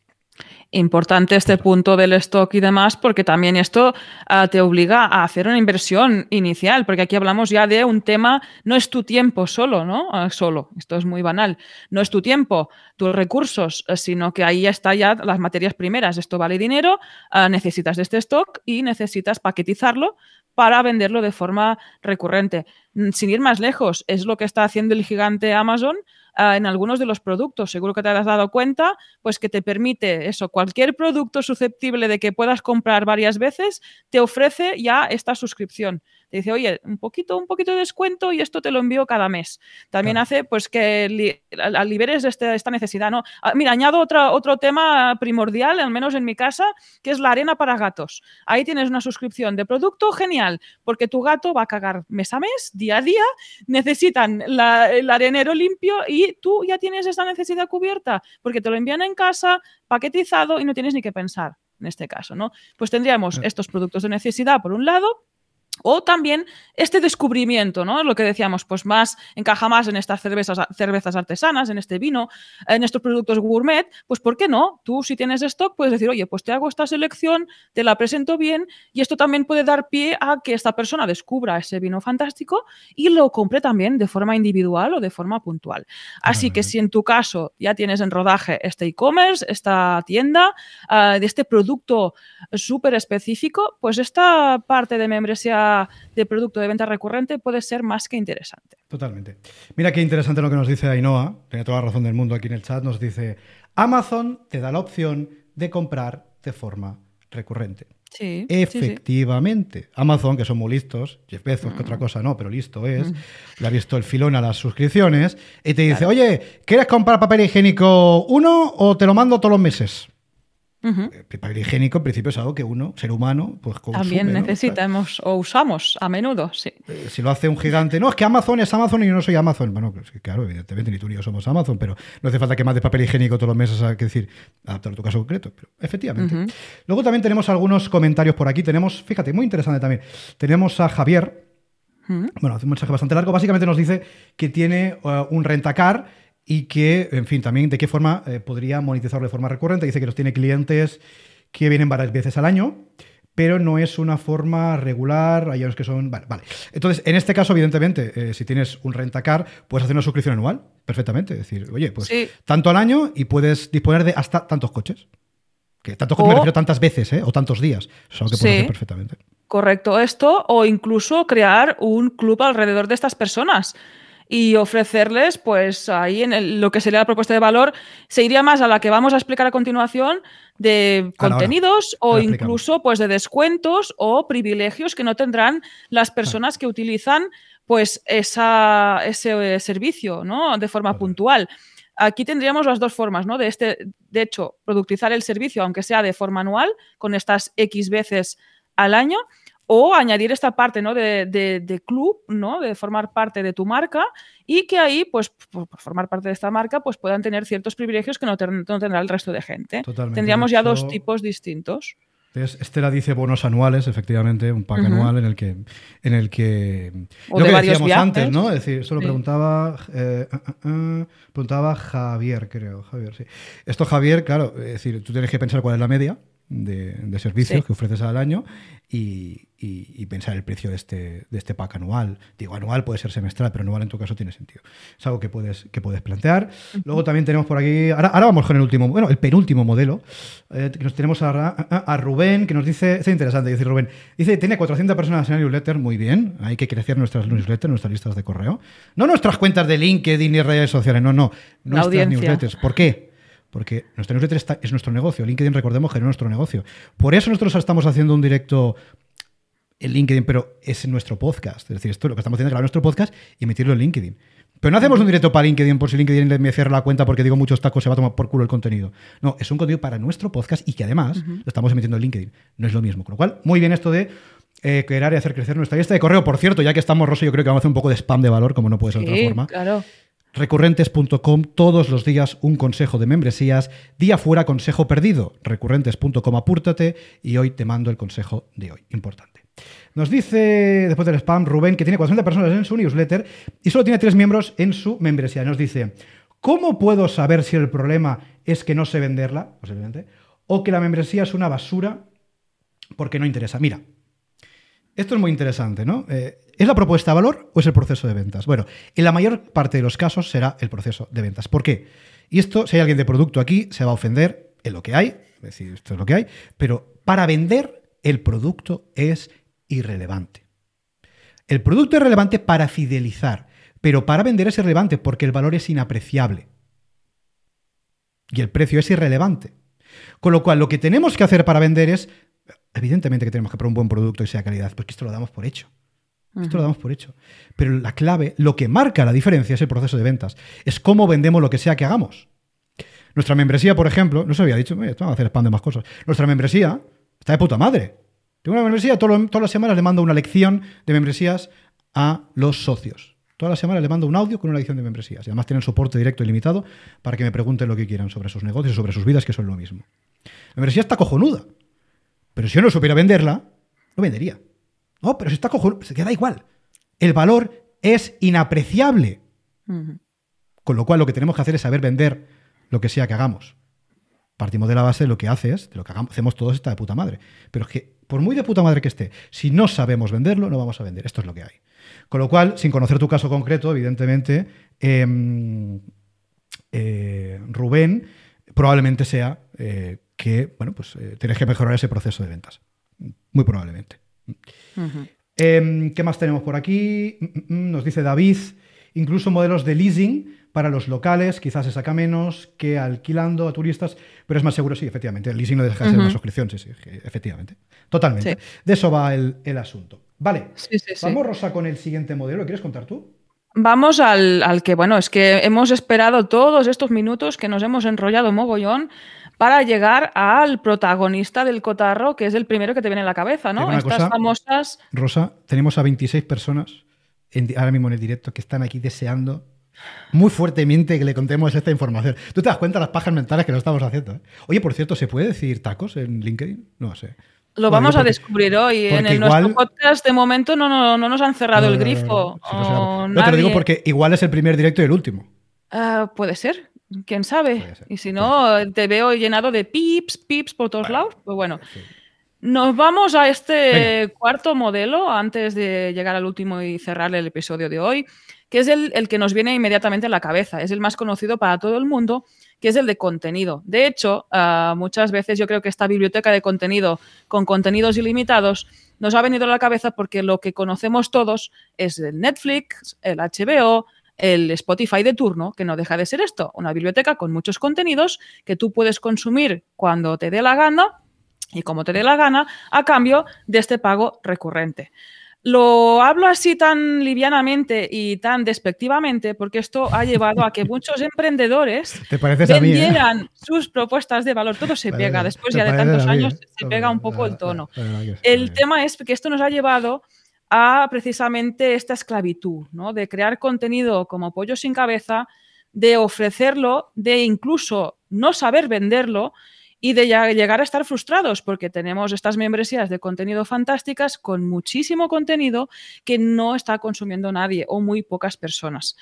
Importante este punto del stock y demás, porque también esto ah, te obliga a hacer una inversión inicial, porque aquí hablamos ya de un tema, no es tu tiempo solo, ¿no? Ah, solo, esto es muy banal, no es tu tiempo, tus recursos, eh, sino que ahí está ya las materias primeras, esto vale dinero, ah, necesitas de este stock y necesitas paquetizarlo para venderlo de forma recurrente. Mm, sin ir más lejos, es lo que está haciendo el gigante Amazon Ah, en algunos de los productos. Seguro que te has dado cuenta, pues que te permite eso, cualquier producto susceptible de que puedas comprar varias veces, te ofrece ya esta suscripción dice, oye, un poquito, un poquito de descuento y esto te lo envío cada mes. También hace pues que liberes este, esta necesidad. ¿no? Ah, mira, añado otro, otro tema primordial, al menos en mi casa, que es la arena para gatos. Ahí tienes una suscripción de producto genial, porque tu gato va a cagar mes a mes, día a día, necesitan el arenero limpio y tú ya tienes esa necesidad cubierta, porque te lo envían en casa, paquetizado y no tienes ni que pensar en este caso, ¿no? Pues tendríamos estos productos de necesidad por un lado o también este descubrimiento, ¿no? Lo que decíamos, pues más encaja más en estas cervezas, cervezas artesanas, en este vino, en estos productos gourmet, pues ¿por qué no? Tú si tienes stock puedes decir, oye, pues te hago esta selección, te la presento bien y esto también puede dar pie a que esta persona descubra ese vino fantástico y lo compre también de forma individual o de forma puntual. Así que si en tu caso ya tienes en rodaje este e-commerce, esta tienda, ah, de este producto súper específico, pues esta parte de membresía de producto de venta recurrente puede ser más que interesante. Totalmente. Mira qué interesante lo que nos dice Ainhoa, tiene toda la razón del mundo aquí en el chat, nos dice, Amazon te da la opción de comprar de forma recurrente. Sí, Efectivamente. Amazon, que son muy listos, Jeff Bezos, que otra mm. cosa no, pero listo es, mm. le ha visto el filón a las suscripciones y te dice, oye, ¿quieres comprar papel higiénico uno o te lo mando todos los meses? El papel higiénico, en principio, es algo que uno, ser humano, pues consume, También necesitamos o, usamos a menudo, sí. Eh, si lo hace un gigante, no, es que Amazon es Amazon y yo no soy Amazon. Bueno, pues, claro, evidentemente ni tú ni yo somos Amazon, pero no hace falta que más de papel higiénico todos los meses, hay que decir, adaptar a tu caso concreto. Pero efectivamente. Luego también tenemos algunos comentarios por aquí. Tenemos, fíjate, muy interesante también. Tenemos a Javier. Bueno, hace un mensaje bastante largo. Básicamente nos dice que tiene uh, un rentacar y que, en fin, también de qué forma eh, podría monetizarlo de forma recurrente. Dice que los tiene clientes que vienen varias veces al año, pero no es una forma regular. Hay unos que son. Vale, vale. Entonces, en este caso, evidentemente, eh, si tienes un rentacar, puedes hacer una suscripción anual perfectamente. Es decir, oye, pues tanto al año y puedes disponer de hasta tantos coches. Que tantos coches me refiero tantas veces, ¿eh? O tantos días. Eso es algo que puedes hacer perfectamente. Correcto, esto, o incluso crear un club alrededor de estas personas y ofrecerles, pues ahí en lo que sería la propuesta de valor, se iría más a la que vamos a explicar a continuación de contenidos o incluso pues de descuentos o privilegios que no tendrán las personas que utilizan pues esa, ese servicio ¿no? de forma puntual. Aquí tendríamos las dos formas, ¿no? De este, de hecho, productizar el servicio, aunque sea de forma anual, con estas X veces al año, o añadir esta parte ¿no? de, club, ¿no? de formar parte de tu marca y que ahí, pues, por, formar parte de esta marca, pues puedan tener ciertos privilegios que no, tendrá el resto de gente. Tendríamos ya dos tipos distintos. Estela dice bonos anuales, efectivamente, un pack anual en el que. En el que lo que decíamos antes, ¿no? Es decir, eso lo preguntaba, eh, eh, eh, preguntaba Javier, creo. Javier, sí. Esto, Javier, claro, es decir, tú tienes que pensar cuál es la media de, servicios que ofreces al año y, pensar el precio de este, de este pack anual. Digo, anual puede ser semestral, pero anual en tu caso tiene sentido. Es algo que puedes, que puedes plantear. Luego también tenemos por aquí, ahora, vamos con el último, bueno, el penúltimo modelo, eh, que nos tenemos a, a, Rubén, que nos dice, es interesante, dice Rubén, dice, tiene 400 personas en el newsletter, muy bien, hay que crecer nuestras newsletters, nuestras listas de correo. No nuestras cuentas de LinkedIn y redes sociales, no, no, nuestras newsletters. ¿Por qué? Porque nuestra newsletter es nuestro negocio. LinkedIn, recordemos, genera nuestro negocio. Por eso nosotros estamos haciendo un directo en LinkedIn, pero es en nuestro podcast. Es decir, esto es lo que estamos haciendo es grabar nuestro podcast y emitirlo en LinkedIn. Pero no hacemos un directo para LinkedIn por si LinkedIn me cierra la cuenta porque digo muchos tacos, se va a tomar por culo el contenido. No, es un contenido para nuestro podcast y que además lo estamos emitiendo en LinkedIn. No es lo mismo. Con lo cual, muy bien esto de eh, crear y hacer crecer nuestra lista de correo. Por cierto, ya que estamos, Rosa, yo creo que vamos a hacer un poco de spam de valor, como no puede ser de otra forma. Claro. Recurrentes.com, todos los días un consejo de membresías, día fuera consejo perdido. Recurrentes.com, apúrtate y hoy te mando el consejo de hoy. Importante. Nos dice, después del spam, Rubén, que tiene 400 personas en su newsletter y solo tiene 3 miembros en su membresía. Nos dice, ¿cómo puedo saber si el problema es que no sé venderla, posiblemente, o que la membresía es una basura porque no interesa? Mira, esto es muy interesante, ¿no? Eh, ¿Es la propuesta de valor o es el proceso de ventas? Bueno, en la mayor parte de los casos será el proceso de ventas. ¿Por qué? Y esto, si hay alguien de producto aquí, se va a ofender en lo que hay, es decir, esto es lo que hay, pero para vender el producto es irrelevante. El producto es relevante para fidelizar, pero para vender es irrelevante porque el valor es inapreciable. Y el precio es irrelevante. Con lo cual, lo que tenemos que hacer para vender es, evidentemente que tenemos que poner un buen producto y sea calidad, porque esto lo damos por hecho. Esto lo damos por hecho. Pero la clave, lo que marca la diferencia es el proceso de ventas. Es cómo vendemos lo que sea que hagamos. Nuestra membresía, por ejemplo, no se había dicho, vamos a hacer spam de más cosas. Nuestra membresía está de puta madre. Tengo una membresía, todas las semanas le mando una lección de membresías a los socios. Todas las semanas le mando un audio con una lección de membresías. Y además tienen soporte directo y limitado para que me pregunten lo que quieran sobre sus negocios, sobre sus vidas, que son lo mismo. La membresía está cojonuda. Pero si yo no supiera venderla, no vendería. No, pero si está cojonudo, se queda igual. El valor es inapreciable. Con lo cual lo que tenemos que hacer es saber vender lo que sea que hagamos. Partimos de la base de lo que haces, de lo que hacemos todos está de puta madre. Pero es que, por muy de puta madre que esté, si no sabemos venderlo, no vamos a vender. Esto es lo que hay. Con lo cual, sin conocer tu caso concreto, evidentemente, em, eh, Rubén probablemente sea eh, que, bueno, pues eh, tienes que mejorar ese proceso de ventas. Muy probablemente. Em, ¿Qué más tenemos por aquí? Mm, mm, mm, nos dice David, incluso modelos de leasing para los locales, quizás se saca menos que alquilando a turistas, pero es más seguro, sí, efectivamente. El leasing no deja de ser una suscripción, sí, sí, efectivamente. Totalmente. De eso va el, asunto. Vale, vamos Rosa con el siguiente modelo. ¿Lo quieres contar tú? Vamos al, al, que, bueno, es que hemos esperado todos estos minutos que nos hemos enrollado mogollón para llegar al protagonista del cotarro, que es el primero que te viene en la cabeza, ¿no? Estas famosas. Rosa, tenemos a 26 personas ahora mismo en el directo que están aquí deseando muy fuertemente que le contemos esta información. ¿Tú te das cuenta de las pajas mentales que no estamos haciendo? Eh? Oye, por cierto, ¿se puede decir tacos en LinkedIn? No sé. Lo vamos a descubrir hoy. En el, nuestro podcast de momento no, no, nos han cerrado el grifo. No, te lo digo porque igual es el primer directo y el último. Ah, puede ser. ¿Quién sabe? Y si no, te veo llenado de pips, pips por todos lados. Pues bueno. Nos vamos a este cuarto modelo antes de llegar al último y cerrar el episodio de hoy, que es el, el, que nos viene inmediatamente a la cabeza. Es el más conocido para todo el mundo, que es el de contenido. De hecho, ah, muchas veces yo creo que esta biblioteca de contenido con contenidos ilimitados nos ha venido a la cabeza porque lo que conocemos todos es el Netflix, el HBO, el Spotify de turno, que no deja de ser esto, una biblioteca con muchos contenidos que tú puedes consumir cuando te dé la gana y como te dé la gana a cambio de este pago recurrente. Lo hablo así tan livianamente y tan despectivamente porque esto ha llevado a que *laughs* muchos emprendedores ¿Te ¿eh? vendieran sus propuestas de valor. Todo se pega, después ya de tantos años se pega un poco el tono. El tema es que esto nos ha llevado a precisamente esta esclavitud, ¿no? de crear contenido como pollo sin cabeza, de ofrecerlo, de incluso no saber venderlo y de llegar a estar frustrados porque tenemos estas membresías de contenido fantásticas con muchísimo contenido que no está consumiendo nadie o muy pocas personas.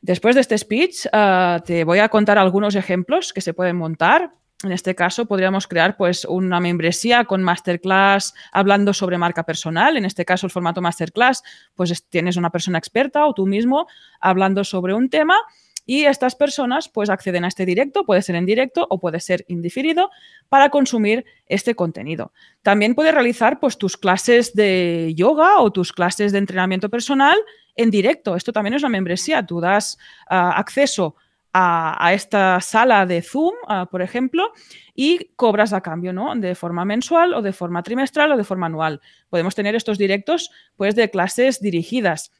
Después de este speech, ah, te voy a contar algunos ejemplos que se pueden montar en este caso, podríamos crear pues, una membresía con masterclass hablando sobre marca personal. En este caso, el formato masterclass, pues tienes una persona experta o tú mismo hablando sobre un tema y estas personas pues acceden a este directo, puede ser en directo o puede ser indiferido, para consumir este contenido. También puedes realizar pues tus clases de yoga o tus clases de entrenamiento personal en directo. Esto también es una membresía. Tú das ah, acceso a, esta sala de Zoom, por ejemplo, y cobras a cambio, ¿no? De forma mensual o de forma trimestral o de forma anual. Podemos tener estos directos, pues, de clases dirigidas.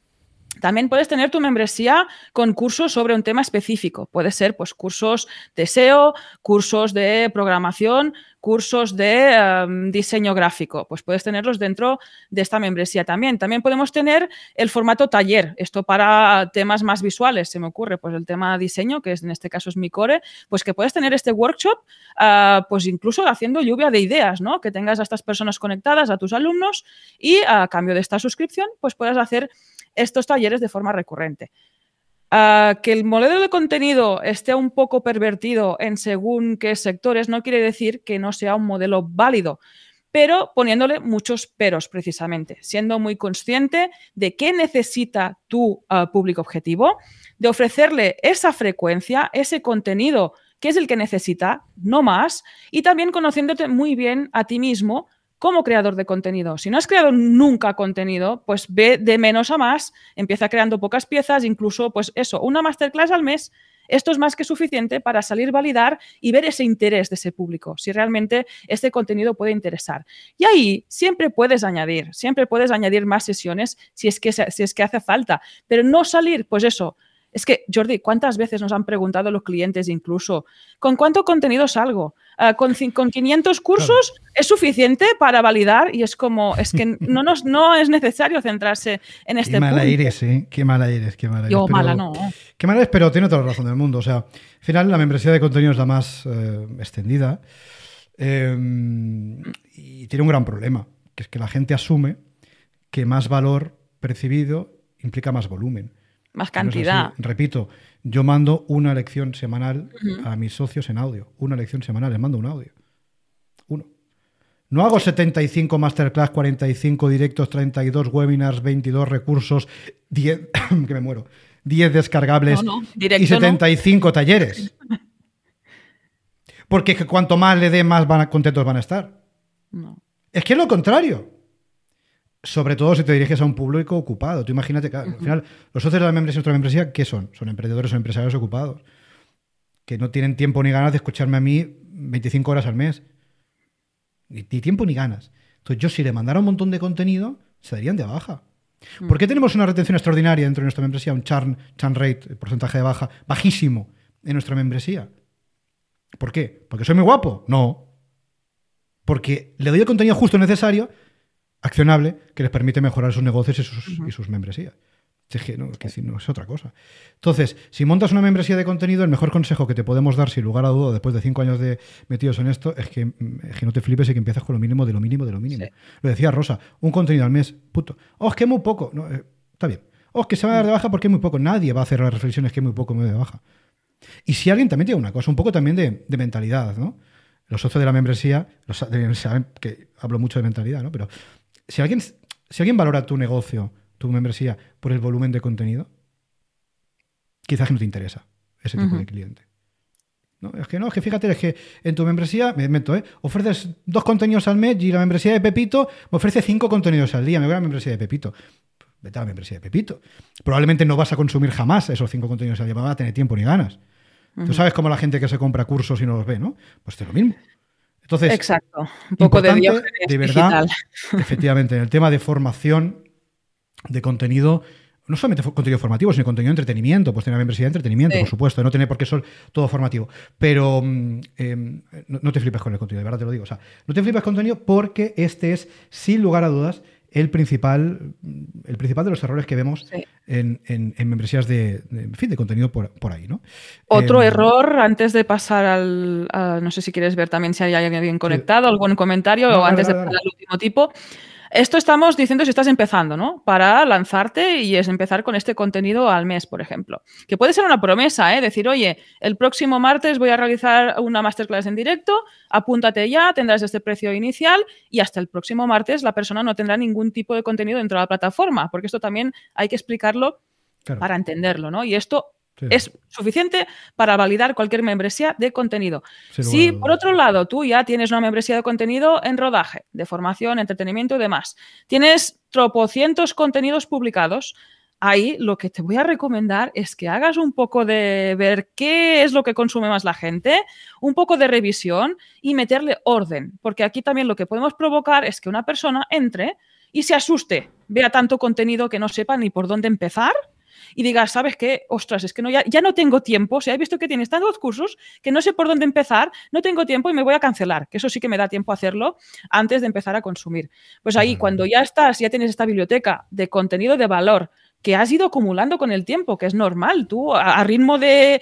También puedes tener tu membresía con cursos sobre un tema específico. Puede ser pues, cursos de SEO, cursos de programación, cursos de em, diseño gráfico. Pues puedes tenerlos dentro de esta membresía también. También podemos tener el formato taller. Esto para temas más visuales, se me ocurre, pues el tema diseño, que es, en este caso es mi core, pues que puedes tener este workshop, ah, pues incluso haciendo lluvia de ideas, ¿no? Que tengas a estas personas conectadas, a tus alumnos, y a cambio de esta suscripción, pues puedas hacer estos talleres de forma recurrente. Ah, que el modelo de contenido esté un poco pervertido en según qué sectores no quiere decir que no sea un modelo válido, pero poniéndole muchos peros precisamente, siendo muy consciente de qué necesita tu ah, público objetivo, de ofrecerle esa frecuencia, ese contenido que es el que necesita, no más, y también conociéndote muy bien a ti mismo como creador de contenido. Si no has creado nunca contenido, pues ve de menos a más, empieza creando pocas piezas, incluso, pues eso, una masterclass al mes. Esto es más que suficiente para salir, validar y ver ese interés de ese público, si realmente este contenido puede interesar. Y ahí siempre puedes añadir, siempre puedes añadir más sesiones si es que, si es que hace falta, pero no salir, pues eso, es que, Jordi, ¿cuántas veces nos han preguntado los clientes incluso, ¿con cuánto contenido salgo? Ah, con, con, 500 cursos es suficiente para validar y es como, es que *laughs* no, nos, no es necesario centrarse en este qué mala eres, ¿eh? Qué mala eres, qué mala eres. Yo mala no. Qué mala eres, pero tiene toda la razón del mundo. O sea, al final la membresía de contenido es la más eh, extendida em, y tiene un gran problema, que es que la gente asume que más valor percibido implica más volumen. Más cantidad. Repito, yo mando una lección semanal a mis socios en audio. Una lección semanal, les mando un audio. Uno. No hago 75 masterclass, 45 directos, 32 webinars, 22 recursos, 10, *coughs* que me muero, 10 descargables y 75 talleres. Porque cuanto más le dé, más van contentos van a estar. Es que es lo contrario sobre todo si te diriges a un público ocupado. Tú imagínate que al final los socios de la membresía nuestra membresía, ¿qué son? Son emprendedores o empresarios ocupados que no tienen tiempo ni ganas de escucharme a mí 25 horas al mes. Ni, tiempo ni ganas. Entonces yo si le mandara un montón de contenido, se darían de baja. ¿Por qué tenemos una retención extraordinaria dentro de nuestra membresía? Un churn, churn rate, porcentaje de baja, bajísimo en nuestra membresía. ¿Por qué? ¿Porque soy muy guapo? No. Porque le doy el contenido justo necesario accionable que les permite mejorar sus negocios y sus, membresías. Es que, no, es no, es otra cosa. Entonces, si montas una membresía de contenido, el mejor consejo que te podemos dar, sin lugar a duda, después de cinco años de metidos en esto, es que, no te flipes y que empiezas con lo mínimo de lo mínimo de lo mínimo. Lo decía Rosa, un contenido al mes, puto. Oh, es que es muy poco. No, eh, está bien. Oh, es que se va a dar de baja porque es muy poco. Nadie va a hacer las reflexiones que es muy poco, muy de baja. Y si alguien también tiene una cosa, un poco también de, de mentalidad, ¿no? Los socios de la membresía los, saben que hablo mucho de mentalidad, ¿no? Pero si alguien, si alguien valora tu negocio, tu membresía, por el volumen de contenido, quizás no te interesa ese tipo de cliente. ¿No? Es que no, es que fíjate, es que en tu membresía, me meto, ¿eh? ofreces dos contenidos al mes y la membresía de Pepito me ofrece cinco contenidos al día. Me voy a la membresía de Pepito. Vete a la membresía de Pepito. Probablemente no vas a consumir jamás esos cinco contenidos al día, no vas a tener tiempo ni ganas. Tú sabes cómo la gente que se compra cursos y no los ve, ¿no? Pues es lo mismo. Entonces, Exacto, un poco de de verdad, *laughs* efectivamente, en el tema de formación de contenido, no solamente contenido formativo, sino contenido de entretenimiento, pues tener una membresía de entretenimiento, por supuesto, no tener por qué ser todo formativo. Pero mm, em, no, te flipes con el contenido, de verdad te lo digo. O sea, no te flipes con el contenido porque este es, sin lugar a dudas, el principal, el principal de los errores que vemos en, membresías de, fin, de contenido por, ahí. ¿no? Otro em, error, antes de pasar al. no sé si quieres ver también si hay alguien conectado, algún comentario, o antes de pasar al último tipo. Esto estamos diciendo si estás empezando, ¿no? Para lanzarte y es empezar con este contenido al mes, por ejemplo. Que puede ser una promesa, ¿eh? Decir, oye, el próximo martes voy a realizar una masterclass en directo, apúntate ya, tendrás este precio inicial y hasta el próximo martes la persona no tendrá ningún tipo de contenido dentro de la plataforma, porque esto también hay que explicarlo para entenderlo, ¿no? Y esto es suficiente para validar cualquier membresía de contenido. si, por otro lado, tú ya tienes una membresía de contenido en rodaje, de formación, entretenimiento y demás, tienes tropocientos contenidos publicados, ahí lo que te voy a recomendar es que hagas un poco de ver qué es lo que consume más la gente, un poco de revisión y meterle orden, porque aquí también lo que podemos provocar es que una persona entre y se asuste, vea tanto contenido que no sepa ni por dónde empezar y digas, ¿sabes qué? Ostras, es que no, ya, ya no tengo tiempo, o sea, he visto que tienes tantos cursos que no sé por dónde empezar, no tengo tiempo y me voy a cancelar, que eso sí que me da tiempo a hacerlo antes de empezar a consumir. Pues ahí, cuando ya estás, ya tienes esta biblioteca de contenido de valor, que has ido acumulando con el tiempo, que es normal. Tú, a, ritmo de,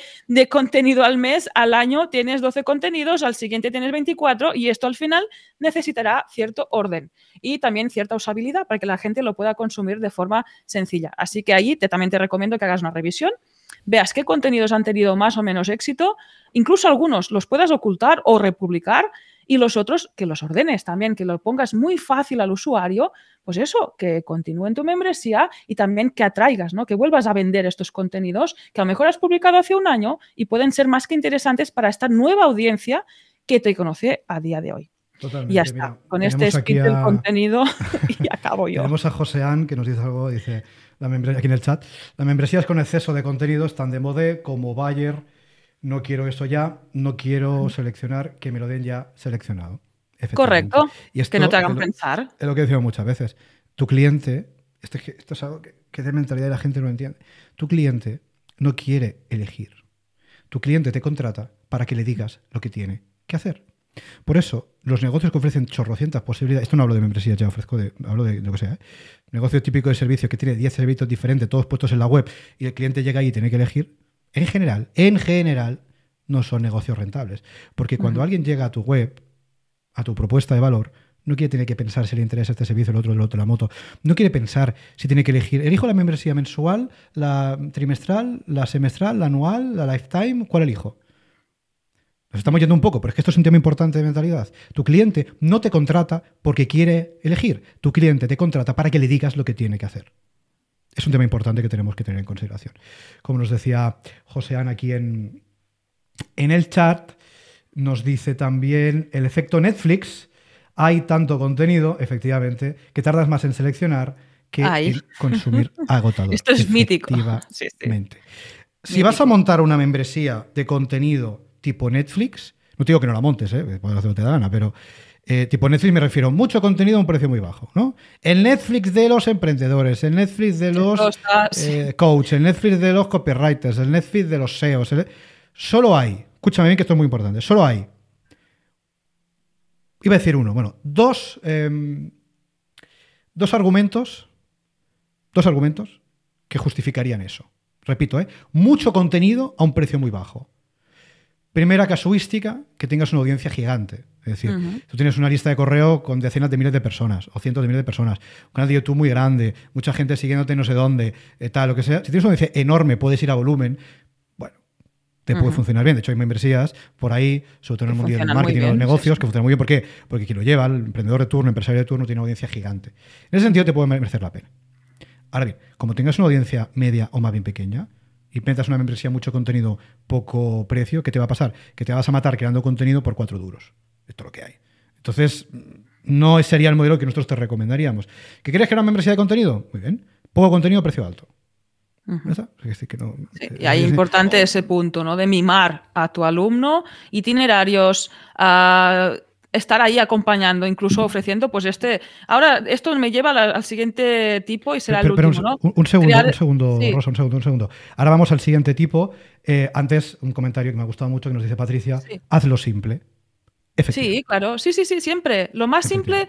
contenido al mes, al año tienes 12 contenidos, al siguiente tienes 24 y esto al final necesitará cierto orden y también cierta usabilidad para que la gente lo pueda consumir de forma sencilla. Así que allí te, también te recomiendo que hagas una revisión, veas qué contenidos han tenido más o menos éxito, incluso algunos los puedas ocultar o republicar y los otros que los ordenes también, que lo pongas muy fácil al usuario, pues eso, que continúe en tu membresía y también que atraigas, ¿no? Que vuelvas a vender estos contenidos que a lo mejor has publicado hace un año y pueden ser más que interesantes para esta nueva audiencia que te conoce a día de hoy. Totalmente, y ya está. Con este speed del contenido *laughs* y acabo yo. Tenemos a Joseán que nos dice algo, dice la aquí en el chat. Las membresías con exceso de contenido están de moda como Bayer no quiero eso ya, no quiero seleccionar, que me lo den ya seleccionado. Correcto. Y que no te hagan pensar. Es lo que decimos muchas veces. Tu cliente, esto, esto es algo que, que de mentalidad la gente no entiende. Tu cliente no quiere elegir. Tu cliente te contrata para que le digas lo que tiene que hacer. Por eso, los negocios que ofrecen chorrocientas posibilidades, esto no hablo de membresía, ya ofrezco de, hablo de lo que sea, ¿eh? negocio típico de servicio que tiene 10 servicios diferentes, todos puestos en la web, y el cliente llega ahí y tiene que elegir, en general, en general, no son negocios rentables. Porque cuando alguien llega a tu web, a tu propuesta de valor, no quiere tener que pensar si le interesa este servicio, el otro, el otro, la moto. No quiere pensar si tiene que elegir, elijo la membresía mensual, la trimestral, la semestral, la anual, la lifetime, ¿cuál elijo? Nos estamos yendo un poco, pero es que esto es un tema importante de mentalidad. Tu cliente no te contrata porque quiere elegir. Tu cliente te contrata para que le digas lo que tiene que hacer es un tema importante que tenemos que tener en consideración. Como nos decía José Ana aquí en, en el chat, nos dice también el efecto Netflix. Hay tanto contenido, efectivamente, que tardas más en seleccionar que en consumir *laughs* agotador. Esto es mítico. Si vas a montar una membresía de contenido tipo Netflix, no digo que no la montes, ¿eh? puedes hacer lo que te da gana, pero eh, tipo Netflix me refiero, mucho contenido a un precio muy bajo, ¿no? El Netflix de los emprendedores, el Netflix de los eh, coaches, el Netflix de los copywriters, el Netflix de los SEOs. Solo hay, escúchame bien que esto es muy importante, solo hay, iba a decir uno, bueno, dos, em, dos argumentos, dos argumentos que justificarían eso. Repito, ¿eh? mucho contenido a un precio muy bajo. Primera casuística, que tengas una audiencia gigante. Es decir, tú tienes una lista de correo con decenas de miles de personas o cientos de miles de personas, un canal de YouTube muy grande, mucha gente siguiéndote no sé dónde, eh, tal, lo que sea. Si tienes una audiencia enorme, puedes ir a volumen. Bueno, te puede funcionar bien. De hecho, hay membresías por ahí, sobre todo en el mundo del marketing y los negocios, que funcionan muy bien. ¿Por qué? Porque quien lo lleva, el emprendedor de turno, el empresario de turno, tiene una audiencia gigante. En ese sentido, te puede merecer la pena. Ahora bien, como tengas una audiencia media o más bien pequeña, y metas una membresía mucho contenido, poco precio, ¿qué te va a pasar? Que te vas a matar creando contenido por cuatro duros. Esto es lo que hay. Entonces, no sería el modelo que nosotros te recomendaríamos. ¿Qué quieres que era una membresía de contenido? Muy bien. Poco contenido, precio alto. y ahí es importante ese punto, ¿no? De mimar a tu alumno, itinerarios, estar ahí acompañando, incluso ofreciendo, pues este. Ahora, esto me lleva al, siguiente tipo y será el último, un, ¿no? Un, segundo, un segundo, Rosa, un segundo, un segundo. Ahora vamos al siguiente tipo. Eh, antes, un comentario que me ha gustado mucho que nos dice Patricia: hazlo simple. Sí, claro, sí, sí, sí, siempre. Lo más simple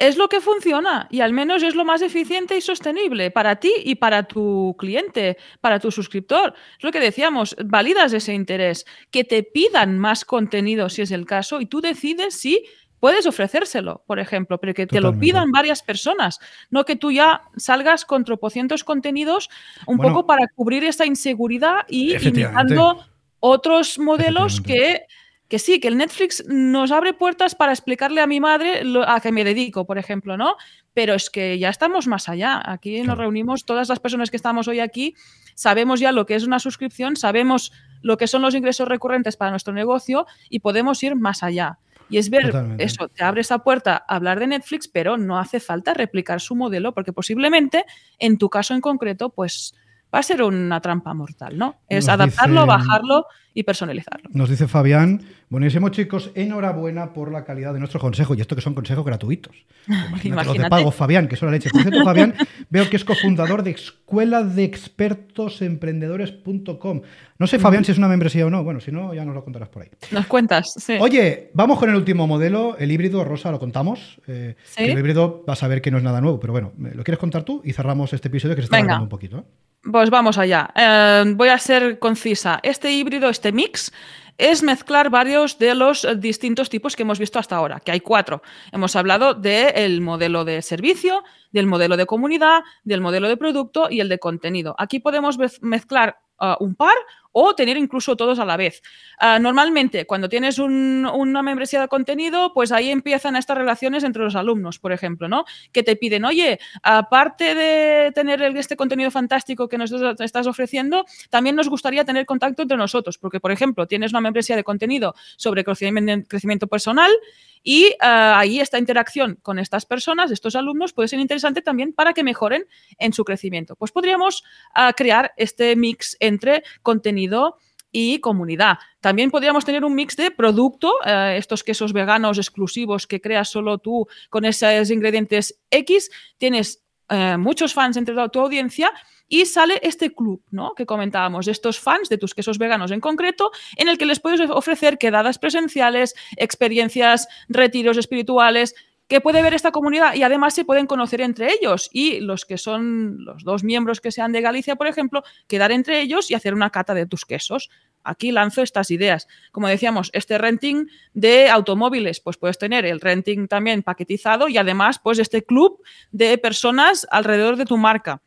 es lo que funciona y al menos es lo más eficiente y sostenible para ti y para tu cliente, para tu suscriptor. Es lo que decíamos, validas ese interés, que te pidan más contenido si es el caso y tú decides si puedes ofrecérselo, por ejemplo, pero que te lo pidan varias personas, no que tú ya salgas con tropocientos contenidos un poco para cubrir esa inseguridad y imitando otros modelos que que sí, que el Netflix nos abre puertas para explicarle a mi madre a qué me dedico, por ejemplo, ¿no? Pero es que ya estamos más allá. Aquí nos reunimos, todas las personas que estamos hoy aquí, sabemos ya lo que es una suscripción, sabemos lo que son los ingresos recurrentes para nuestro negocio y podemos ir más allá. Y es ver eso, te abre esa puerta a hablar de Netflix, pero no hace falta replicar su modelo, porque posiblemente en tu caso en concreto, pues va a ser una trampa mortal, ¿no? Es adaptarlo, bajarlo y personalizarlo. Nos dice Fabián, buenísimo chicos, enhorabuena por la calidad de nuestros consejos y esto que son consejos gratuitos. *laughs* Imagínate, los de pago, Fabián, que son la leche. Por cierto, Fabián, *laughs* veo que es cofundador de Escuela de Expertos Emprendedores.com. No sé, Fabián, si es una membresía o no. Bueno, si no, ya nos lo contarás por ahí. Nos cuentas, sí. Oye, vamos con el último modelo, el híbrido, Rosa, lo contamos. Eh, el híbrido vas a ver que no es nada nuevo, pero bueno, ¿lo quieres contar tú? Y cerramos este episodio que se está hablando un poquito. ¿eh? Pues vamos allá. Eh, voy a ser concisa. Este híbrido, este mix, es mezclar varios de los distintos tipos que hemos visto hasta ahora, que hay cuatro. Hemos hablado del modelo de servicio, del modelo de comunidad, del modelo de producto y el de contenido. Aquí podemos mezclar uh, un par o tener incluso todos a la vez. Ah, normalmente, cuando tienes una membresía de contenido, pues ahí empiezan estas relaciones entre los alumnos, por ejemplo, ¿no? Que te piden, oye, aparte de tener este contenido fantástico que nos estás ofreciendo, también nos gustaría tener contacto entre nosotros, porque, por ejemplo, tienes una membresía de contenido sobre crecimiento personal y ah, ahí esta interacción con estas personas, estos alumnos, puede ser interesante también para que mejoren en su crecimiento. Pues podríamos ah, crear este mix entre contenido y comunidad. También podríamos tener un mix de producto, eh, estos quesos veganos exclusivos que creas solo tú con esos ingredientes X. Tienes eh, muchos fans entre tu audiencia y sale este club, ¿no? Que comentábamos, estos fans de tus quesos veganos en concreto, en el que les puedes ofrecer quedadas presenciales, experiencias, retiros espirituales, que puede ver esta comunidad y además se pueden conocer entre ellos y los que son los dos miembros que sean de Galicia, por ejemplo, quedar entre ellos y hacer una cata de tus quesos. Aquí lanzo estas ideas. Como decíamos, este renting de automóviles, pues puedes tener el renting también paquetizado y además pues este club de personas alrededor de tu marca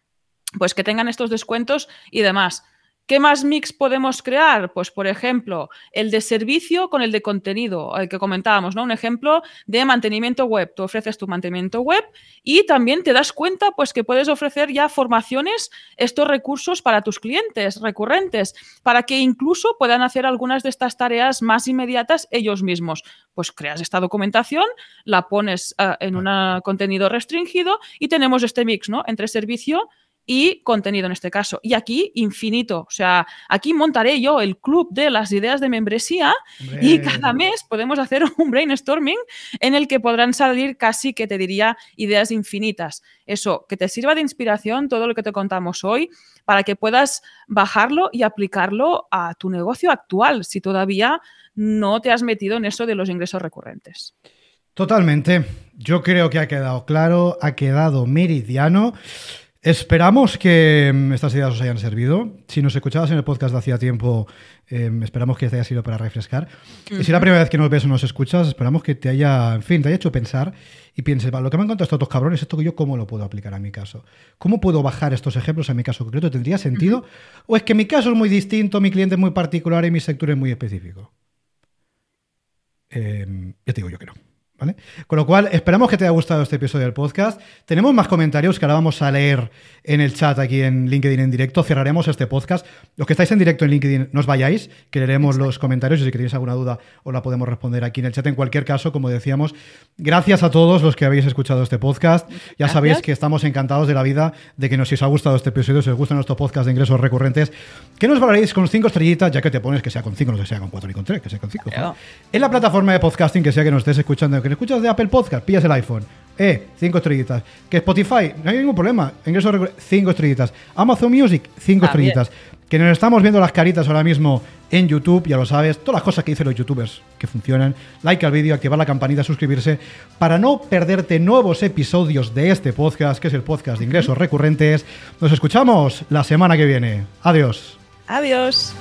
pues que tengan estos descuentos y demás. ¿Qué más mix podemos crear? Pues, por ejemplo, el de servicio con el de contenido, el que comentábamos, ¿no? Un ejemplo de mantenimiento web. Tú ofreces tu mantenimiento web y también te das cuenta, pues, que puedes ofrecer ya formaciones, estos recursos para tus clientes recurrentes, para que incluso puedan hacer algunas de estas tareas más inmediatas ellos mismos. Pues creas esta documentación, la pones uh, en un contenido restringido y tenemos este mix, ¿no? Entre servicio y contenido en este caso. Y aquí infinito. O sea, aquí montaré yo el club de las ideas de membresía y cada mes podemos hacer *laughs* un brainstorming en el que podrán salir casi, que te diría, ideas infinitas. Eso, que te sirva de inspiración todo lo que te contamos hoy para que puedas bajarlo y aplicarlo a tu negocio actual si todavía no te has metido en eso de los ingresos recurrentes. Totalmente. Yo creo que ha quedado claro, ha quedado meridiano. Esperamos que mm, estas ideas os hayan servido. Si nos escuchabas en el podcast de hacía tiempo, em, esperamos que te haya sido para refrescar. Y si es la primera vez que nos ves o nos escuchas, esperamos que te haya, en fin, te haya hecho pensar y pienses, lo que me han contado estos dos cabrones, esto que yo cómo lo puedo aplicar a mi caso. ¿Cómo puedo bajar estos ejemplos a mi caso concreto? ¿Tendría sentido? ¿O es que mi caso es muy distinto, mi cliente es muy particular y mi sector es muy específico? Eh, ya te digo yo que no. Con lo cual, esperamos que te haya gustado este episodio del podcast. Tenemos más comentarios que ahora vamos a leer en el chat aquí en LinkedIn en directo. Cerraremos este podcast. Los que estáis en directo en LinkedIn, no os vayáis, que leeremos los comentarios y si tenéis alguna duda os la podemos responder aquí en el chat. En cualquier caso, como decíamos, gracias a todos los que habéis escuchado este podcast. Ya sabéis que estamos encantados de la vida, de que nos, si os ha gustado este episodio, si os gusta nuestro podcast de ingresos recurrentes, que nos valoréis con cinco estrellitas, ya que te pones que sea con cinco, no que sea con cuatro ni con tres, que sea con cinco. En la plataforma de podcasting que sea que nos estés escuchando, que escuchas de Apple Podcast, pillas el iPhone. Eh, cinco estrellitas. Que Spotify, no hay ningún problema. Ingreso cinco estrellitas. Amazon Music, cinco estrellitas. Que nos estamos viendo las caritas ahora mismo en YouTube, ya lo sabes. Todas las cosas que dicen los youtubers que funcionan. Like al vídeo, activar la campanita, suscribirse. Para no perderte nuevos episodios de este podcast, que es el podcast de ingresos recurrentes. Nos escuchamos la semana que viene. Adiós. Adiós.